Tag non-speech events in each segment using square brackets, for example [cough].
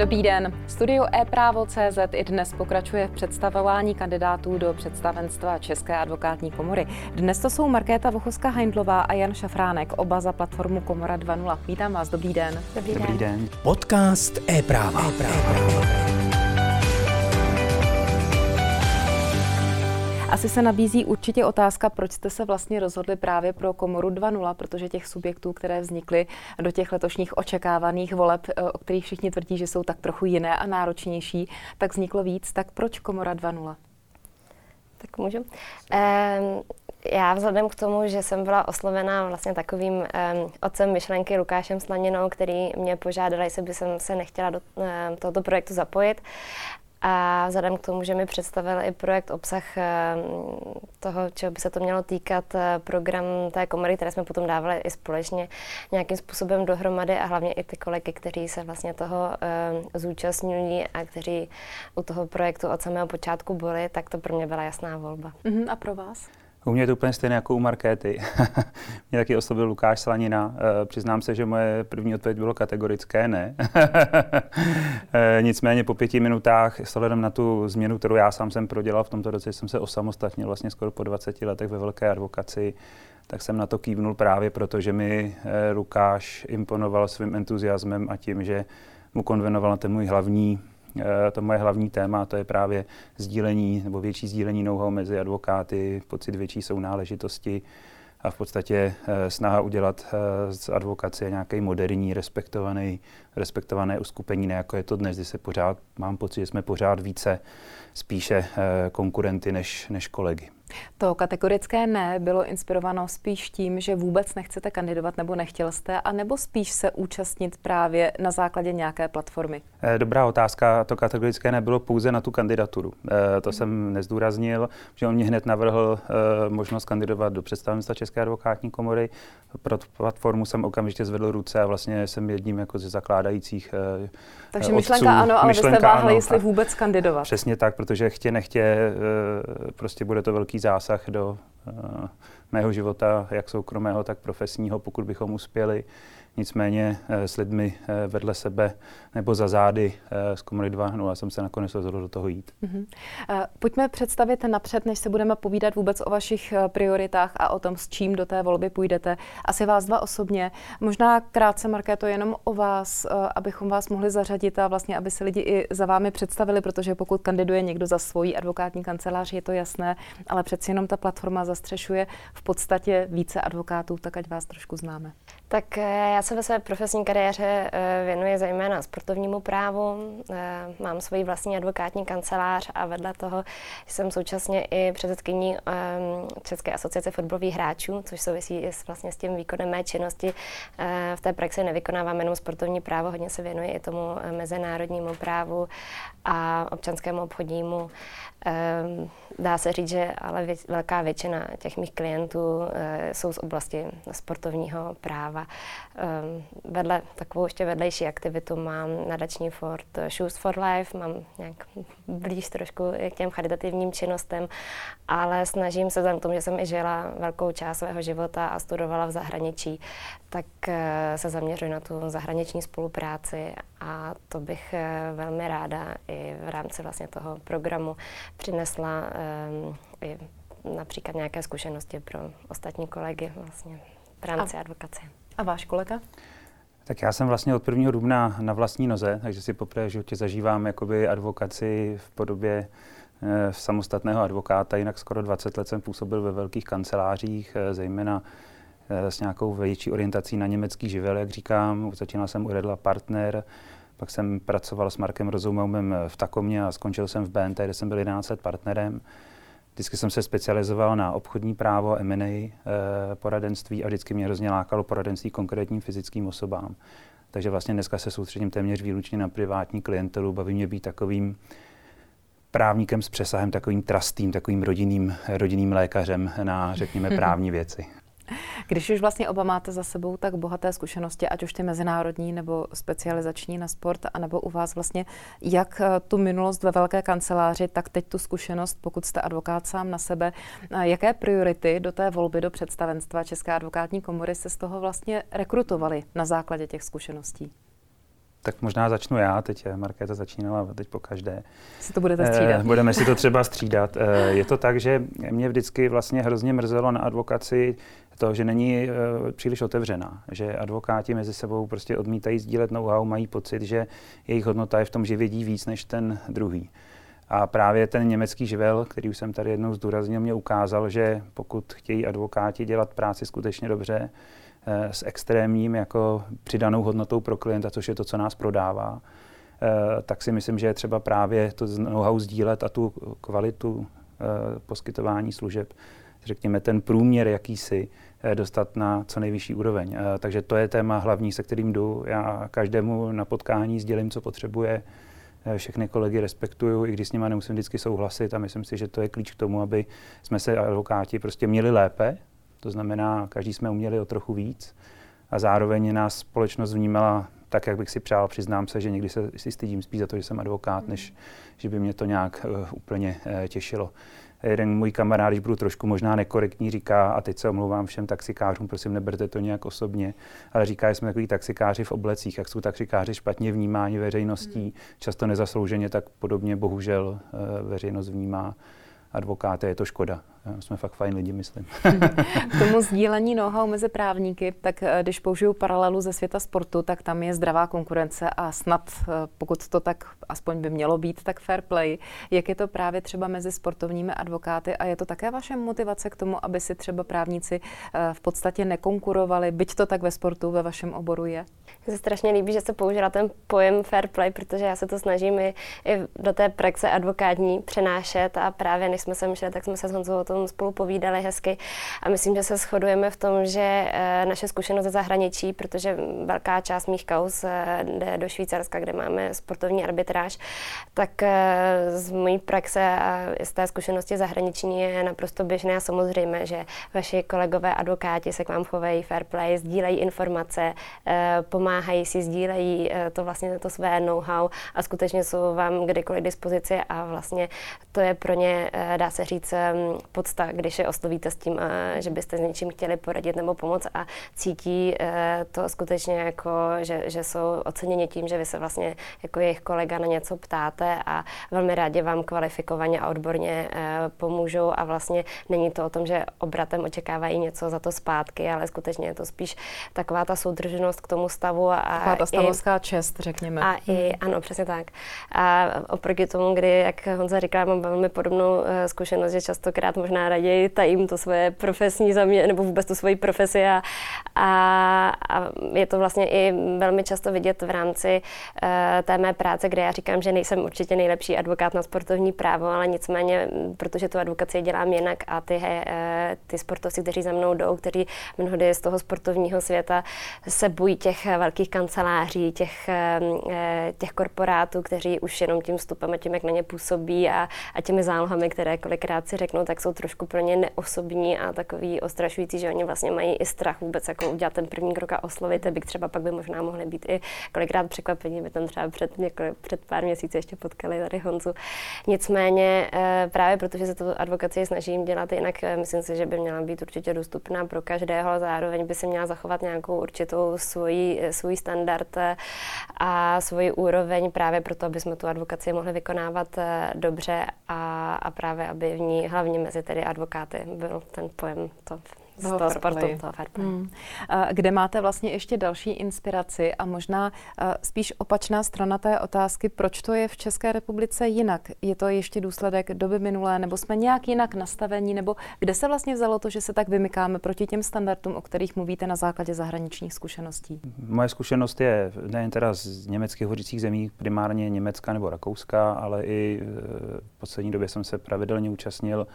Dobrý den. Studio e-právo.cz i dnes pokračuje v představování kandidátů do představenstva České advokátní komory. Dnes to jsou Markéta Vochovská Heindlová a Jan Šafránek, oba za platformu Komora 2.0. Vítám vás, dobrý den. Dobrý, dobrý den. den. Podcast e-práva. e-práva. Asi se nabízí určitě otázka, proč jste se vlastně rozhodli právě pro Komoru 2.0, protože těch subjektů, které vznikly do těch letošních očekávaných voleb, eh, o kterých všichni tvrdí, že jsou tak trochu jiné a náročnější, tak vzniklo víc. Tak proč Komora 2.0? Tak můžu. Já vzhledem k tomu, že jsem byla oslovená vlastně takovým um, otcem myšlenky Lukášem Slaninou, který mě požádal, jestli by jsem se nechtěla do um, tohoto projektu zapojit. A vzhledem k tomu, že mi představil i projekt obsah eh, toho, čeho by se to mělo týkat, eh, program té komory, které jsme potom dávali i společně nějakým způsobem dohromady a hlavně i ty kolegy, kteří se vlastně toho eh, zúčastňují a kteří u toho projektu od samého počátku byli, tak to pro mě byla jasná volba. Uh-huh, a pro vás? U mě je to úplně stejné jako u Markéty. [laughs] mě taky oslovil Lukáš Slanina. E, přiznám se, že moje první odpověď bylo kategorické ne. [laughs] e, nicméně po pěti minutách, s na tu změnu, kterou já sám jsem prodělal v tomto roce, jsem se osamostatnil vlastně skoro po 20 letech ve velké advokaci, tak jsem na to kývnul právě proto, že mi e, Lukáš imponoval svým entuziasmem a tím, že mu konvenoval ten můj hlavní Eh, to moje hlavní téma, to je právě sdílení nebo větší sdílení know mezi advokáty, pocit větší sounáležitosti a v podstatě eh, snaha udělat eh, z advokacie nějaký moderní, respektovaný, respektované uskupení, ne jako je to dnes, kdy se pořád, mám pocit, že jsme pořád více spíše konkurenty než, než kolegy. To kategorické ne bylo inspirováno spíš tím, že vůbec nechcete kandidovat nebo nechtěl jste, a nebo spíš se účastnit právě na základě nějaké platformy? Eh, dobrá otázka. To kategorické nebylo pouze na tu kandidaturu. Eh, to jsem nezdůraznil, že on mě hned navrhl eh, možnost kandidovat do představenstva České advokátní komory. Pro platformu jsem okamžitě zvedl ruce a vlastně jsem jedním jako ze zakládajících Takže myšlenka ano, ale myšlenka, vy jste váhli, ano, jestli vůbec kandidovat. Přesně tak, protože chtě nechtě, prostě bude to velký zásah do uh, mého života, jak soukromého, tak profesního, pokud bychom uspěli. Nicméně eh, s lidmi eh, vedle sebe nebo za zády z Komory 2 no, jsem se nakonec rozhodl do toho jít. Uh-huh. Pojďme představit napřed, než se budeme povídat vůbec o vašich prioritách a o tom, s čím do té volby půjdete. Asi vás dva osobně. Možná krátce, to jenom o vás, abychom vás mohli zařadit a vlastně, aby se lidi i za vámi představili, protože pokud kandiduje někdo za svoji advokátní kancelář, je to jasné, ale přeci jenom ta platforma zastřešuje v podstatě více advokátů, tak ať vás trošku známe. Tak já já se ve své profesní kariéře eh, věnuji zejména sportovnímu právu. Eh, mám svoji vlastní advokátní kancelář a vedle toho jsem současně i předsedkyní ehm, České asociace fotbalových hráčů, což souvisí s, vlastně s tím výkonem mé činnosti. Eh, v té praxi nevykonávám jenom sportovní právo, hodně se věnuji i tomu mezinárodnímu právu a občanskému obchodnímu. Ehm, dá se říct, že ale velká většina těch mých klientů jsou z oblasti sportovního práva. Um, vedle takovou ještě vedlejší aktivitu mám nadační Ford Shoes for Life, mám nějak blíž trošku k těm charitativním činnostem, ale snažím se vzhledem k tomu, že jsem i žila velkou část svého života a studovala v zahraničí, tak uh, se zaměřuji na tu zahraniční spolupráci a to bych velmi ráda i v rámci vlastně toho programu přinesla um, i například nějaké zkušenosti pro ostatní kolegy vlastně v rámci a, advokace. A váš kolega? Tak já jsem vlastně od 1. dubna na vlastní noze, takže si poprvé v životě zažívám jakoby advokaci v podobě e, samostatného advokáta. Jinak skoro 20 let jsem působil ve velkých kancelářích, e, zejména e, s nějakou větší orientací na německý živel, jak říkám. Začínal jsem u Redla Partner, pak jsem pracoval s Markem Rozumovem v Takomě a skončil jsem v BNT, kde jsem byl 11 let partnerem. Vždycky jsem se specializoval na obchodní právo, M&A, eh, poradenství a vždycky mě hrozně lákalo poradenství konkrétním fyzickým osobám. Takže vlastně dneska se soustředím téměř výlučně na privátní klientelu. Baví mě být takovým právníkem s přesahem, takovým trustým, takovým rodinným, rodinným lékařem na, řekněme, právní věci. Když už vlastně oba máte za sebou tak bohaté zkušenosti, ať už ty mezinárodní nebo specializační na sport, anebo u vás vlastně, jak eh, tu minulost ve velké kanceláři, tak teď tu zkušenost, pokud jste advokát sám na sebe, jaké priority do té volby do představenstva České advokátní komory se z toho vlastně rekrutovali na základě těch zkušeností? Tak možná začnu já, teď Markéta začínala, teď po každé. Si to budete střídat. Budeme si to třeba střídat. Je to tak, že mě vždycky vlastně hrozně mrzelo na advokaci to, že není příliš otevřená, že advokáti mezi sebou prostě odmítají sdílet know-how, mají pocit, že jejich hodnota je v tom, že vědí víc než ten druhý. A právě ten německý živel, který už jsem tady jednou zdůraznil, mě ukázal, že pokud chtějí advokáti dělat práci skutečně dobře, eh, s extrémním jako přidanou hodnotou pro klienta, což je to, co nás prodává, eh, tak si myslím, že je třeba právě to know-how sdílet a tu kvalitu eh, poskytování služeb, řekněme ten průměr jakýsi, dostat na co nejvyšší úroveň. Takže to je téma hlavní, se kterým jdu. Já každému na potkání sdělím, co potřebuje, Eh, všechny kolegy respektuju, i když s nimi nemusím vždycky souhlasit a myslím si, že to je klíč k tomu, aby jsme se advokáti prostě měli lépe, to znamená, každý jsme uměli o trochu víc a zároveň nás společnost vnímala tak, jak bych si přál. Přiznám se, že někdy se si stydím spíš za to, že jsem advokát, než že by mě to nějak uh, úplně uh, těšilo jeden můj kamarád, když budu trošku možná nekorektní, říká, a teď se omlouvám všem taxikářům, prosím, neberte to nějak osobně, ale říká, že jsme takový taxikáři v oblecích, jak jsou taxikáři špatně vnímáni veřejností, hmm. často nezaslouženě, tak podobně bohužel eh, veřejnost vnímá advokáty, je to škoda. Jsme fakt fajn lidi, myslím. [laughs] K tomu sdílení know-how mezi právníky, tak eh, když použiju paralelu ze světa sportu, tak tam je zdravá konkurence a snad, eh, pokud to tak aspoň by mělo být, tak fair play. Jak je to právě třeba mezi sportovními advokáty a je to také vaše motivace k tomu, aby si třeba právníci eh, v podstatě nekonkurovali, byť to tak ve sportu, ve vašem oboru je? Mně se strašně líbí, že se použila ten pojem fair play, protože já se to snažím i, i do té praxe advokátní přenášet a právě než jsme se myšli, tak jsme se s Honzou o tom spolu povídali hezky. A myslím, že se shodujeme v tom, že eh, naše zkušenost ze zahraničí, protože velká část mých kaus eh, jde do Švýcarska, kde máme sportovní arbitráž, tak eh, z mojí praxe a z té zkušenosti zahraniční je naprosto běžné a samozřejmé, že vaši kolegové advokáti se k vám chovají fair play, sdílejí informace, pomáhají si, sdílejí to vlastně to své know-how a skutečně jsou vám kdykoliv dispozici a vlastně to je pro ně, dá se říct, podsta, když je oslovíte s tím, že byste s něčím chtěli poradit nebo pomoct a cítí e, to skutečně jako, že, že jsou oceněni tím, že vy se vlastně jako jejich kolega na něco ptáte a velmi rádi vám kvalifikovaně a odborně e, pomůžou a vlastně není to o tom, že obratem očekávají něco za to zpátky, ale skutečně je to spíš taková ta soudržnost k tomu stavu. A taková ta stavovská i, čest, řekněme. A i, hmm. ano, přesně tak. A oproti tomu, kdy, jak Honza říkala, mám velmi podobnou zkušenost, že častokrát možná raději tajím to svoje profesní zamě, nebo vůbec tu svoji profesi a, a, a je to vlastně i velmi často vidět v rámci uh, té mé práce, kde já říkám, že nejsem určitě nejlepší advokát na sportovní právo, ale nicméně, protože tu advokaci dělám jinak a ty, uh, ty sportovci, kteří za mnou jdou, kteří mnohdy z toho sportovního světa se bojí těch velkých kanceláří, těch, uh, těch korporátů, kteří už jenom tím vstupem a tím, jak na ně působí a, a těmi zálohami, které kolikrát si řeknou, tak jsou trošku pro ně neosobní a takový ostrašující, že oni vlastně mají i strach vůbec jako udělat ten první krok a oslovit, byť třeba pak by možná mohli být i kolikrát překvapení, by tam třeba před, něko, před pár měsíci ještě potkali tady Honzu. Nicméně eh, právě protože se to advokaci snažím dělat jinak, eh, myslím si, že by měla být určitě dostupná pro každého, zároveň by se měla zachovat nějakou určitou svoji, eh, svůj standard a svoji úroveň právě proto, aby jsme tu advokaci mohli vykonávat dobře a, a právě aby v ní hlavně mezi tedy advokáty byl ten pojem to z toho, toho sportu, toho fair play. Hmm. Kde máte vlastně ještě další inspiraci a možná spíš opačná strana té otázky, proč to je v České republice jinak? Je to ještě důsledek doby minulé, nebo jsme nějak jinak nastavení, nebo kde se vlastně vzalo to, že se tak vymykáme proti těm standardům, o kterých mluvíte na základě zahraničních zkušeností? Moje zkušenost je nejen teda z německých hořících zemí, primárně Německa nebo Rakouska, ale i e, v poslední době jsem se pravidelně účastnil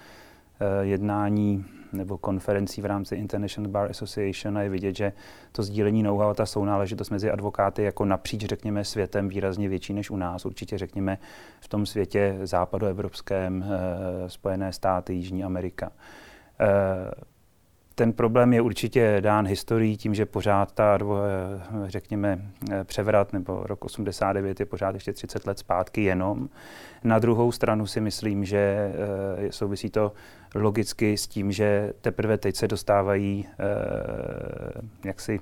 jednání nebo konferencí v rámci International Bar Association a je vidět, že to sdílení know-how a ta sounáležitost mezi advokáty jako napříč, řekněme, světem výrazně větší než u nás. Určitě, řekněme, v tom světě západoevropském, eh, Spojené státy, Jižní Amerika. Eh, ten problém je určitě dán historií tím, že pořád ta, řekněme, převrat nebo rok 89 je pořád ještě 30 let zpátky jenom. Na druhou stranu si myslím, že eh, souvisí to logicky s tím, že teprve teď se dostávají eh, jaksi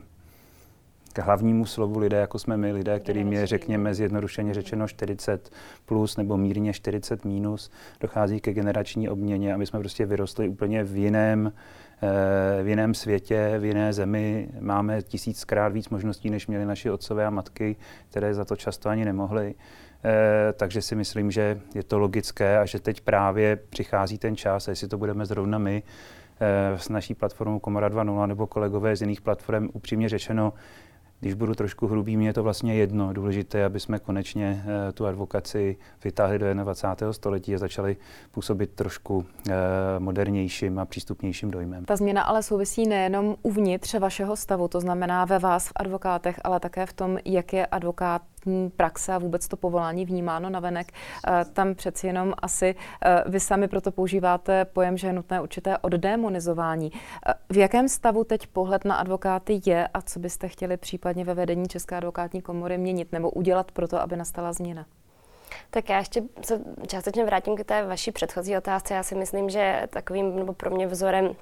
k hlavnímu slovu lidé, jako jsme my, lidé, kterým je, řekněme, zjednodušeně řečeno 40 plus nebo mírně 40 minus, dochází ke generační obměně a my jsme prostě vyrostli úplně v jiném v jiném světě, v jiné zemi máme tisíckrát víc možností, než měli naši otcové a matky, které za to často ani nemohly. Eh, takže si myslím, že je to logické a že teď právě přichází ten čas, jestli to budeme zrovna my eh, s naší platformou Komora 2.0 nebo kolegové z jiných platform, upřímně řečeno, když budu trošku hrubý, mě je to vlastně jedno. Důležité, aby jsme konečně uh, tu advokaci vytáhli do 21. století a začali působit trošku uh, modernějším a přístupnějším dojmem. Ta změna ale souvisí nejenom uvnitř vašeho stavu, to znamená ve vás v advokátech, ale také v tom, jak je advokát praxe a vůbec to povolání vnímáno navenek. Eh, tam přeci jenom asi vy sami proto používáte pojem, že je nutné určité oddemonizování. V jakém stavu teď pohled na advokáty je a co byste chtěli případně ve vedení České advokátní komory měnit nebo udělat pro to, aby nastala změna? Tak já ještě se částečně vrátím k té vaší předchozí otázce. Já si myslím, že takovým nebo pro mě vzorem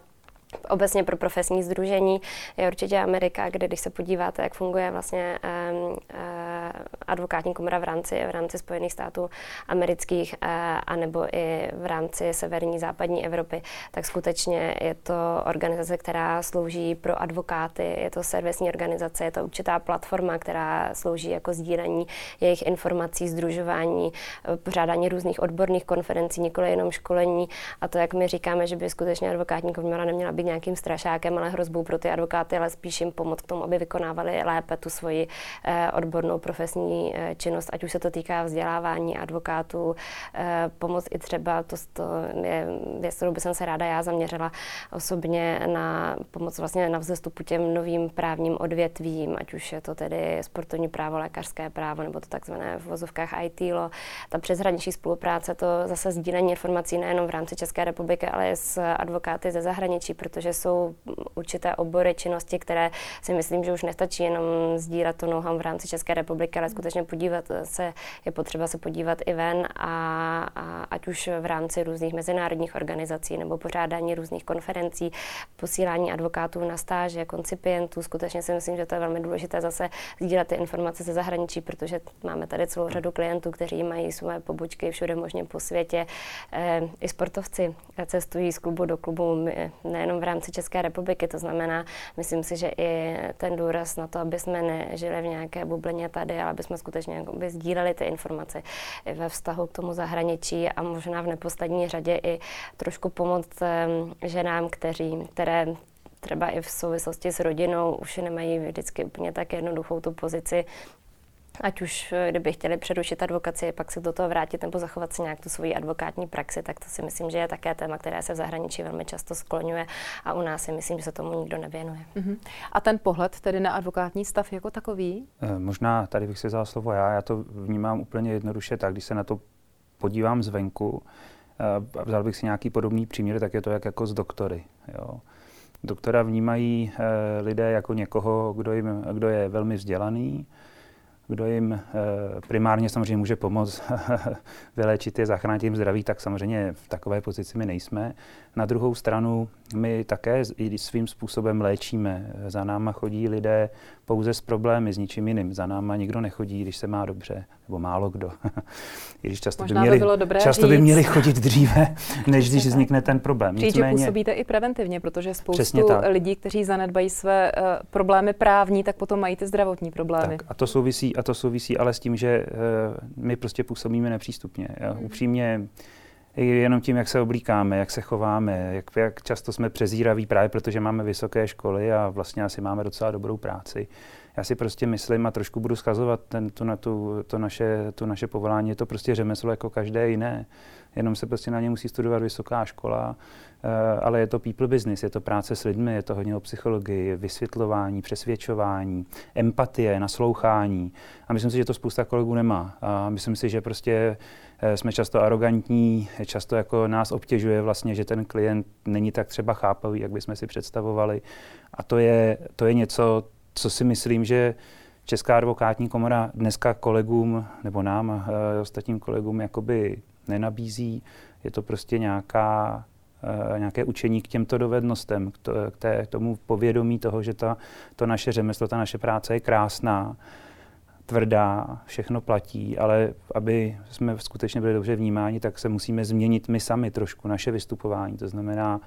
Obecně pro profesní združení je určitě Amerika, kde když se podíváte, jak funguje vlastně um, advokátní komora v rámci, v rámci Spojených států amerických uh, anebo i v rámci severní západní Evropy, tak skutečně je to organizace, která slouží pro advokáty, je to servisní organizace, je to určitá platforma, která slouží jako sdílení jejich informací, združování, pořádání různých odborných konferencí, nikoli jenom školení. A to, jak my říkáme, že by skutečně advokátní komora neměla být nějakým strašákem, ale hrozbou pro ty advokáty, ale spíš jim pomoct k tomu, aby vykonávali lépe tu svoji eh, odbornou profesní eh, činnost, ať už se to týká vzdělávání advokátů, eh, pomoc i třeba, to, to je věc, kterou bych se ráda já zaměřila osobně na pomoc vlastně na vzestupu těm novým právním odvětvím, ať už je to tedy sportovní právo, lékařské právo, nebo to takzvané v vozovkách IT law. Ta přeshraniční spolupráce, to zase sdílení informací nejenom v rámci České republiky, ale i s advokáty ze zahraničí, protože jsou určité obory činnosti, které si myslím, že už nestačí jenom sdírat to know v rámci České republiky, ale skutečně podívat se, je potřeba se podívat i ven a, a ať už v rámci různých mezinárodních organizací nebo pořádání různých konferencí, posílání advokátů na stáže, koncipientů. Skutečně si myslím, že to je velmi důležité zase sdílet ty informace ze zahraničí, protože máme tady celou řadu klientů, kteří mají své pobočky všude možně po světě. E, I sportovci cestují z klubu do klubu, nejenom v rámci České republiky. To znamená, myslím si, že i ten důraz na to, aby jsme nežili v nějaké bublině tady, ale aby jsme skutečně by sdíleli ty informace ve vztahu k tomu zahraničí a možná v neposlední řadě i trošku pomoct ženám, kteří, které třeba i v souvislosti s rodinou už nemají vždycky úplně tak jednoduchou tu pozici ať už eh, kdyby chtěli přerušit advokaci, pak se do toho vrátit nebo zachovat si nějak tu svoji advokátní praxi, tak to si myslím, že je také téma, které se v zahraničí velmi často skloňuje a u nás si myslím, že se tomu nikdo nevěnuje. Uh-huh. A ten pohled tedy na advokátní stav jako takový? E, možná tady bych si vzal slovo já, já to vnímám úplně jednoduše tak, když se na to podívám zvenku, e, a vzal bych si nějaký podobný příměr, tak je to jak jako s doktory. Jo. Doktora vnímají e, lidé jako někoho, kdo, jim, kdo je velmi vzdělaný, kdo jim eh, primárně samozřejmě může pomoct [laughs] vyléčit je, zachránit jim zdraví, tak samozřejmě v takové pozici my nejsme. Na druhou stranu my také svým způsobem léčíme. Za náma chodí lidé pouze s problémy, s ničím jiným. Za náma nikdo nechodí, když se má dobře, nebo málo kdo. [laughs] I když často, Možná by, měli, by, bylo dobré často by měli chodit dříve, [laughs] než když vznikne ten problém. Přijít, Nicméně, že působíte i preventivně, protože spoustu lidí, kteří zanedbají své uh, problémy právní, tak potom mají ty zdravotní problémy. Tak, a to souvisí, a to souvisí ale s tím, že uh, my prostě působíme nepřístupně. Mm. Upřímně, jenom tím, jak se oblíkáme, jak se chováme, jak, jak často jsme přezíraví právě protože máme vysoké školy a vlastně asi máme docela dobrou práci. Já si prostě myslím a trošku budu schazovat ten, tu, na tu, to naše, tu naše povolání, je to prostě řemeslo jako každé jiné. Jenom se prostě na ně musí studovat vysoká škola, eh, ale je to people business, je to práce s lidmi, je to hodně o psychologii, vysvětlování, přesvědčování, empatie, naslouchání. A myslím si, že to spousta kolegů nemá. A myslím si, že prostě Eh, jsme často arrogantní, často jako nás obtěžuje vlastně, že ten klient není tak třeba chápavý, jak bychom si představovali. A to je, to je něco, co si myslím, že Česká advokátní komora dneska kolegům, nebo nám, uh, ostatním kolegům, jakoby nenabízí. Je to prostě nějaká nějaké učení k těmto dovednostem, k, tomu povědomí toho, že ta, to naše řemeslo, ta naše práce je krásná, tvrdá, všechno platí, ale aby jsme skutečně byli dobře vnímáni, tak se musíme změnit my sami trošku naše vystupování. To znamená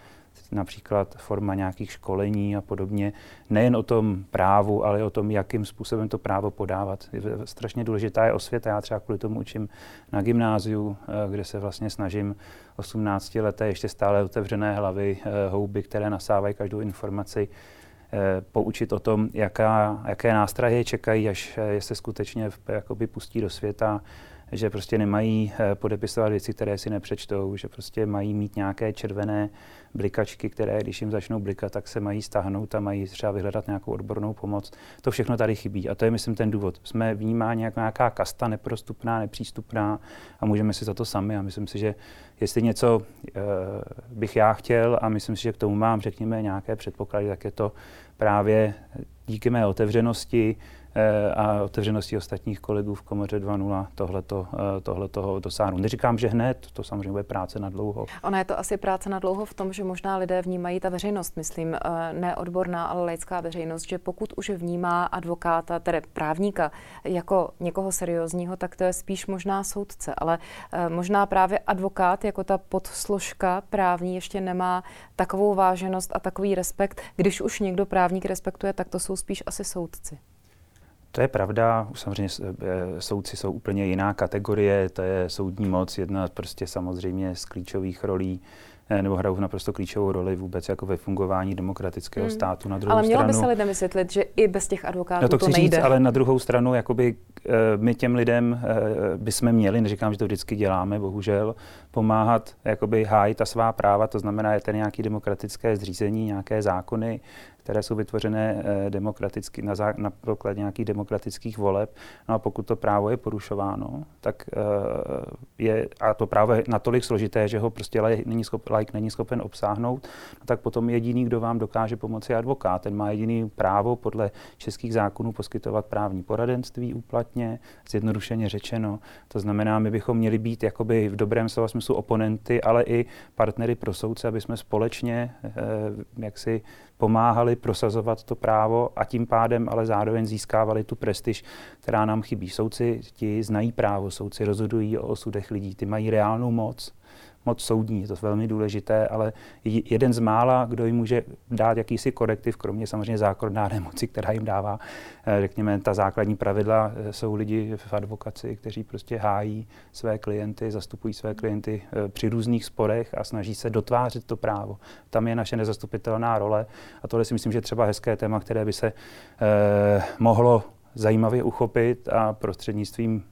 například forma nějakých školení a podobně. Nejen o tom právu, ale o tom, jakým způsobem to právo podávat. Strašně důležitá je osvěta. Já třeba kvůli tomu učím na gymnáziu, eh, kde se vlastně snažím 18 leté ještě stále otevřené hlavy, eh, houby, které nasávají každou informaci, eh, poučit o tom, jaká, jaké nástrahy čekají, až je se skutečně jakoby pustí do světa, že prostě nemají podepisovat věci, které si nepřečtou, že prostě mají mít nějaké červené blikačky, které když jim začnou blikat, tak se mají stáhnout a mají třeba vyhledat nějakou odbornou pomoc. To všechno tady chybí a to je, myslím, ten důvod. Jsme vnímáni jako nějaká kasta neprostupná, nepřístupná a můžeme si za to sami a myslím si, že jestli něco uh, bych já chtěl a myslím si, že k tomu mám, řekněme, nějaké předpoklady, tak je to právě díky mé otevřenosti, Eh, a otevřenosti ostatních kolegů v komoře 2.0 tohleto, eh, tohleto dosáhnout. Neříkám, že hned, to samozřejmě bude práce na dlouho. Ona je to asi práce na dlouho v tom, že možná lidé vnímají ta veřejnost, myslím, eh, ne odborná, ale laická veřejnost, že pokud už vnímá advokáta, tedy právníka, jako někoho seriózního, tak to je spíš možná soudce, ale možná právě advokát jako ta podsložka právní ještě nemá takovou váženost a takový respekt. Když už někdo právník respektuje, tak to jsou spíš asi soudci. To je pravda, samozřejmě eh, soudci jsou úplně jiná kategorie, to je soudní moc, jedna prostě samozřejmě z klíčových rolí eh, nebo hrajou naprosto klíčovou roli vůbec jako ve fungování demokratického hmm. státu. Na druhou ale mělo stranu, by se lidem vysvětlit, že i bez těch advokátů no to, to nejde. Říct, ale na druhou stranu, jakoby, eh, my těm lidem bychom měli, neříkám, že to vždycky děláme, bohužel, pomáhat jakoby hájit ta svá práva, to znamená, je ten nějaký demokratické zřízení, nějaké zákony, které jsou vytvořené eh, demokraticky, na, zá, na poklad nějakých demokratických voleb. No a pokud to právo je porušováno, tak eh, je, a to právo je natolik složité, že ho prostě like není, schop, like není schopen obsáhnout, no tak potom jediný, kdo vám dokáže pomoci, advokát. Ten má jediný právo podle českých zákonů poskytovat právní poradenství úplatně, zjednodušeně řečeno. To znamená, my bychom měli být jakoby v dobrém slova smyslu oponenty, ale i partnery pro soudce, aby jsme společně eh, jaksi pomáhali prosazovat to právo a tím pádem ale zároveň získávali tu prestiž, která nám chybí. Soudci ti znají právo, soudci rozhodují o osudech lidí, ty mají reálnou moc moc soudní, je to velmi důležité, ale jeden z mála, kdo jim může dát jakýsi korektiv, kromě samozřejmě zákonodárné moci, která jim dává, eh, řekněme, ta základní pravidla, eh, jsou lidi v advokaci, kteří prostě hájí své klienty, zastupují své klienty eh, při různých sporech a snaží se dotvářet to právo. Tam je naše nezastupitelná role a tohle si myslím, že je třeba hezké téma, které by se eh, mohlo zajímavě uchopit a prostřednictvím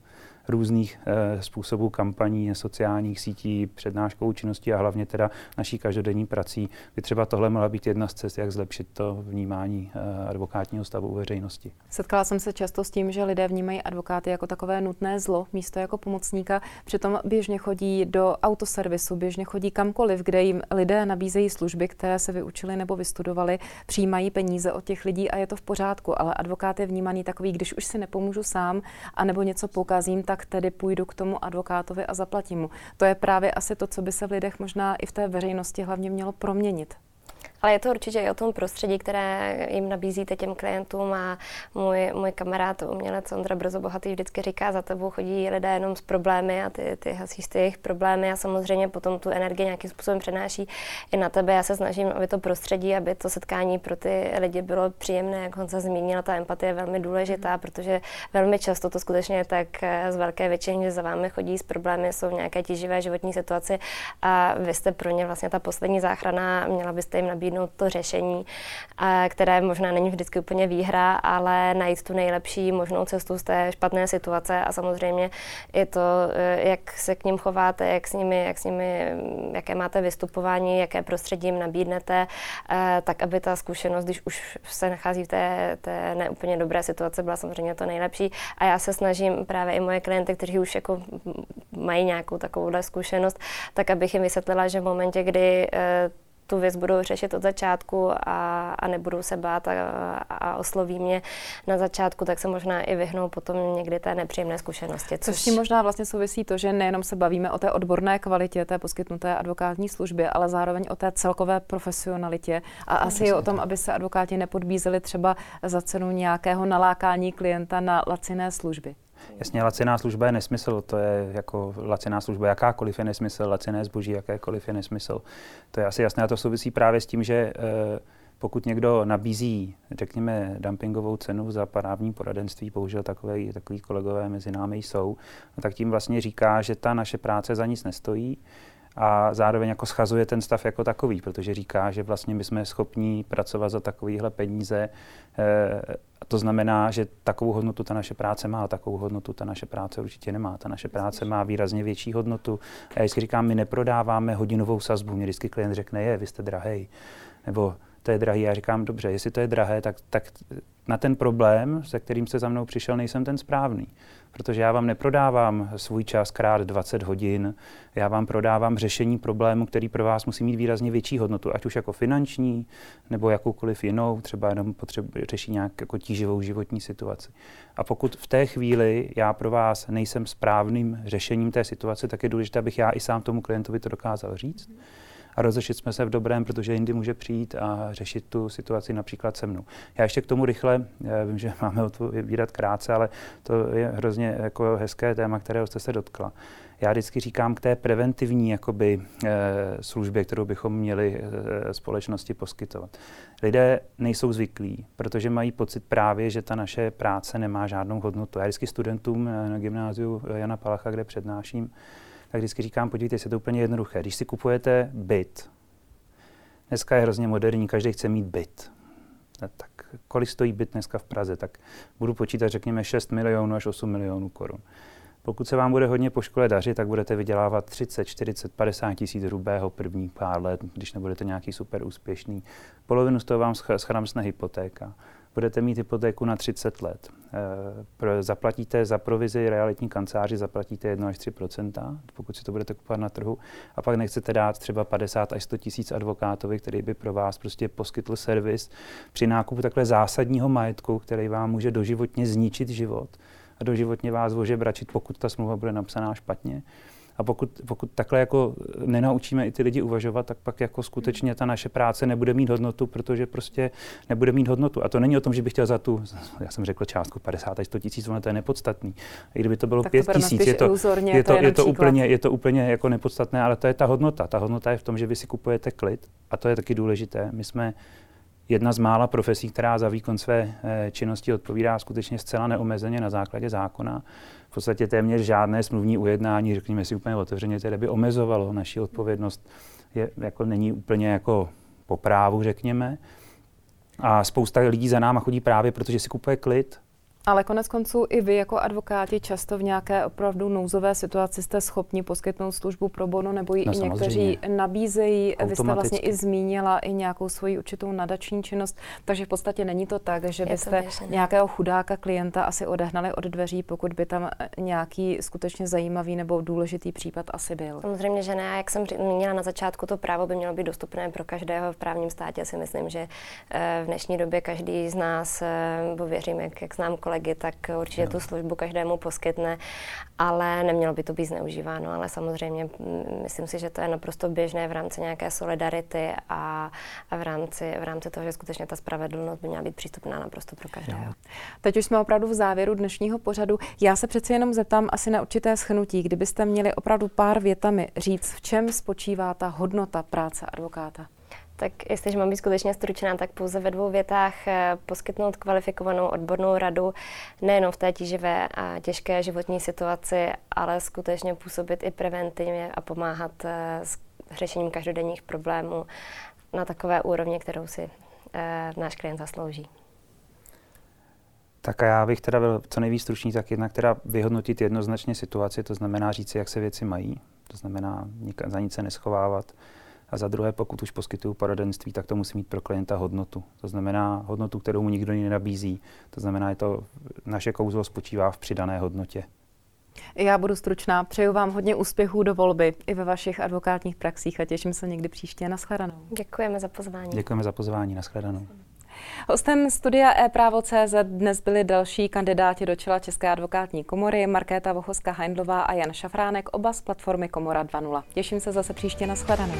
různých e, způsobů kampaní, sociálních sítí, přednáškou činnosti a hlavně teda naší každodenní prací by třeba tohle mohla být jedna z cest, jak zlepšit to vnímání e, advokátního stavu u veřejnosti. Setkala jsem se často s tím, že lidé vnímají advokáty jako takové nutné zlo, místo jako pomocníka. Přitom běžně chodí do autoservisu, běžně chodí kamkoliv, kde jim lidé nabízejí služby, které se vyučili nebo vystudovali, přijímají peníze od těch lidí a je to v pořádku. Ale advokát je vnímaný takový, když už si nepomůžu sám, anebo něco poukázím, tak tedy půjdu k tomu advokátovi a zaplatím mu. To je právě asi to, co by se v lidech možná i v té veřejnosti hlavně mělo proměnit. Ale je to určitě i o tom prostředí, které jim nabízíte těm klientům a můj, můj kamarád, umělec Ondra Brzo Bohatý vždycky říká, za tebou chodí lidé jenom s problémy a ty, ty hasíš ty jejich problémy a samozřejmě potom tu energii nějakým způsobem přenáší i na tebe. Já se snažím, aby to prostředí, aby to setkání pro ty lidi bylo příjemné, jak Honza zmínila, ta empatie je velmi důležitá, protože velmi často to skutečně je tak z velké většiny, že za vámi chodí s problémy, jsou nějaké tíživé životní situace a vy jste pro ně vlastně ta poslední záchrana, měla byste jim nabídnout nabídnout to řešení, které možná není vždycky úplně výhra, ale najít tu nejlepší možnou cestu z té špatné situace a samozřejmě je to, e, jak se k ním chováte, jak s nimi, jak s nimi, jaké máte vystupování, jaké prostředí jim nabídnete, e, tak aby ta zkušenost, když už se nachází v té, té neúplně dobré situace, byla samozřejmě to nejlepší. A já se snažím právě i moje klienty, kteří už jako mají nějakou takovouhle zkušenost, tak abych jim vysvětlila, že v momentě, kdy e, tu věc budou řešit od začátku a, a nebudou se bát a, a osloví mě na začátku, tak se možná i vyhnou potom někdy té nepříjemné zkušenosti. Což s tím možná vlastně souvisí to, že nejenom se bavíme o té odborné kvalitě té poskytnuté advokátní služby, ale zároveň o té celkové profesionalitě a no, asi i o tom, aby se advokáti nepodbízeli třeba za cenu nějakého nalákání klienta na laciné služby. Jasně, laciná služba je nesmysl, to je jako laciná služba jakákoliv je nesmysl, laciné zboží jakékoliv je nesmysl. To je asi jasné a to souvisí právě s tím, že e, pokud někdo nabízí, řekněme, dumpingovou cenu za právní poradenství, bohužel takové, takový kolegové mezi námi jsou, no tak tím vlastně říká, že ta naše práce za nic nestojí, a zároveň jako schazuje ten stav jako takový, protože říká, že vlastně my jsme schopni pracovat za takovýhle peníze. E, a to znamená, že takovou hodnotu ta naše práce má, takovou hodnotu ta naše práce určitě nemá. Ta naše práce má výrazně větší hodnotu. A já vždycky říkám, my neprodáváme hodinovou sazbu. Mě vždycky klient řekne, je, vy jste drahej. Nebo to je drahý. Já říkám, dobře, jestli to je drahé, tak, tak na ten problém, se kterým se za mnou přišel, nejsem ten správný. Protože já vám neprodávám svůj čas krát 20 hodin, já vám prodávám řešení problému, který pro vás musí mít výrazně větší hodnotu, ať už jako finanční, nebo jakoukoliv jinou, třeba jenom potřebu, řeší nějak jako tíživou životní situaci. A pokud v té chvíli já pro vás nejsem správným řešením té situace, tak je důležité, abych já i sám tomu klientovi to dokázal říct. Mm a rozešit jsme se v dobrém, protože jindy může přijít a řešit tu situaci například se mnou. Já ještě k tomu rychle, já vím, že [laughs] máme o to vyvírat krátce, ale to je hrozně jako hezké téma, kterého jste se dotkla. Já vždycky říkám k té preventivní jakoby, e, službě, kterou bychom měli e, společnosti poskytovat. Lidé nejsou zvyklí, protože mají pocit právě, že ta naše práce nemá žádnou hodnotu. Já vždycky studentům eh, na gymnáziu Jana Palacha, kde přednáším, tak vždycky říkám, podívejte se, to je úplně jednoduché. Když si kupujete byt, dneska je hrozně moderní, každý chce mít byt. Tak kolik stojí byt dneska v Praze? Tak budu počítat, řekněme, 6 milionů až 8 milionů korun. Pokud se vám bude hodně po škole dařit, tak budete vydělávat 30, 40, 50 tisíc hrubého první pár let, když nebudete nějaký super úspěšný. Polovinu z toho vám schramsne hypotéka budete mít hypotéku na 30 let. E, zaplatíte za provizi realitní kanceláři, zaplatíte 1 až 3% pokud si to budete kupovat na trhu, a pak nechcete dát třeba 50 až 100 tisíc advokátovi, který by pro vás prostě poskytl servis při nákupu takhle zásadního majetku, který vám může doživotně zničit život a doživotně vás bračit, pokud ta smlouva bude napsaná špatně a pokud, pokud takhle jako nenaučíme i ty lidi uvažovat, tak pak jako skutečně ta naše práce nebude mít hodnotu, protože prostě nebude mít hodnotu. A to není o tom, že bych chtěl za tu, já jsem řekl částku 50 až 100 tisíc, ono to je nepodstatný. I kdyby to bylo tak 5 tisíc, je to, je to, je to, úplně, je to úplně jako nepodstatné, ale to je ta hodnota. Ta hodnota je v tom, že vy si kupujete klid a to je taky důležité. My jsme jedna z mála profesí, která za výkon své eh, činnosti odpovídá skutečně zcela neomezeně na základě zákona v podstatě téměř žádné smluvní ujednání, řekněme si úplně otevřeně, které by omezovalo naši odpovědnost, je, jako není úplně jako po právu, řekněme. A spousta lidí za náma chodí právě, protože si kupuje klid, ale konec konců i vy jako advokáti často v nějaké opravdu nouzové situaci jste schopni poskytnout službu pro bono, nebo ji no, i někteří nabízejí. Vy jste vlastně i zmínila i nějakou svoji určitou nadační činnost, takže v podstatě není to tak, že byste nějakého chudáka klienta asi odehnali od dveří, pokud by tam nějaký skutečně zajímavý nebo důležitý případ asi byl. Samozřejmě, že ne. Jak jsem zmínila na začátku, to právo by mělo být dostupné pro každého v právním státě. Si myslím, že eh, v dnešní době každý z nás, eh, bo věřím, jak, jak znám kolegy, tak určitě tu službu každému poskytne, ale nemělo by to být zneužíváno. Ale samozřejmě mm, myslím si, že to je naprosto běžné v rámci nějaké solidarity a, a v, rámci, v rámci toho, že skutečně ta spravedlnost by měla být přístupná naprosto pro každého. Teď už jsme opravdu v závěru dnešního pořadu. Já se přeci jenom zeptám asi na určité schnutí, kdybyste měli opravdu pár větami říct, v čem spočívá ta hodnota práce advokáta. Tak jestliže mám být skutečně stručná, tak pouze ve dvou větách eh, poskytnout kvalifikovanou odbornou radu nejenom v té tíživé a těžké životní situaci, ale skutečně působit i preventivně a pomáhat eh, s řešením každodenních problémů na takové úrovni, kterou si eh, náš klient zaslouží. Tak a já bych teda byl co nejvíc stručný, tak jednak teda vyhodnotit jednoznačně situaci, to znamená říct si, jak se věci mají, to znamená za nic se neschovávat, a za druhé, pokud už poskytuju poradenství, tak to musí mít pro klienta hodnotu. To znamená hodnotu, kterou mu nikdo nenabízí. To znamená, že to naše kouzlo spočívá v přidané hodnotě. Já budu stručná. Přeju vám hodně úspěchů do volby i ve vašich advokátních praxích a těším se někdy příště. Naschledanou. Děkujeme za pozvání. Děkujeme za pozvání. Naschledanou. Hostem studia e-právo.cz dnes byli další kandidáti do čela České advokátní komory Markéta Vochoska Heindlová a Jan Šafránek, oba z platformy Komora 2.0. Těším se zase příště na shledanou.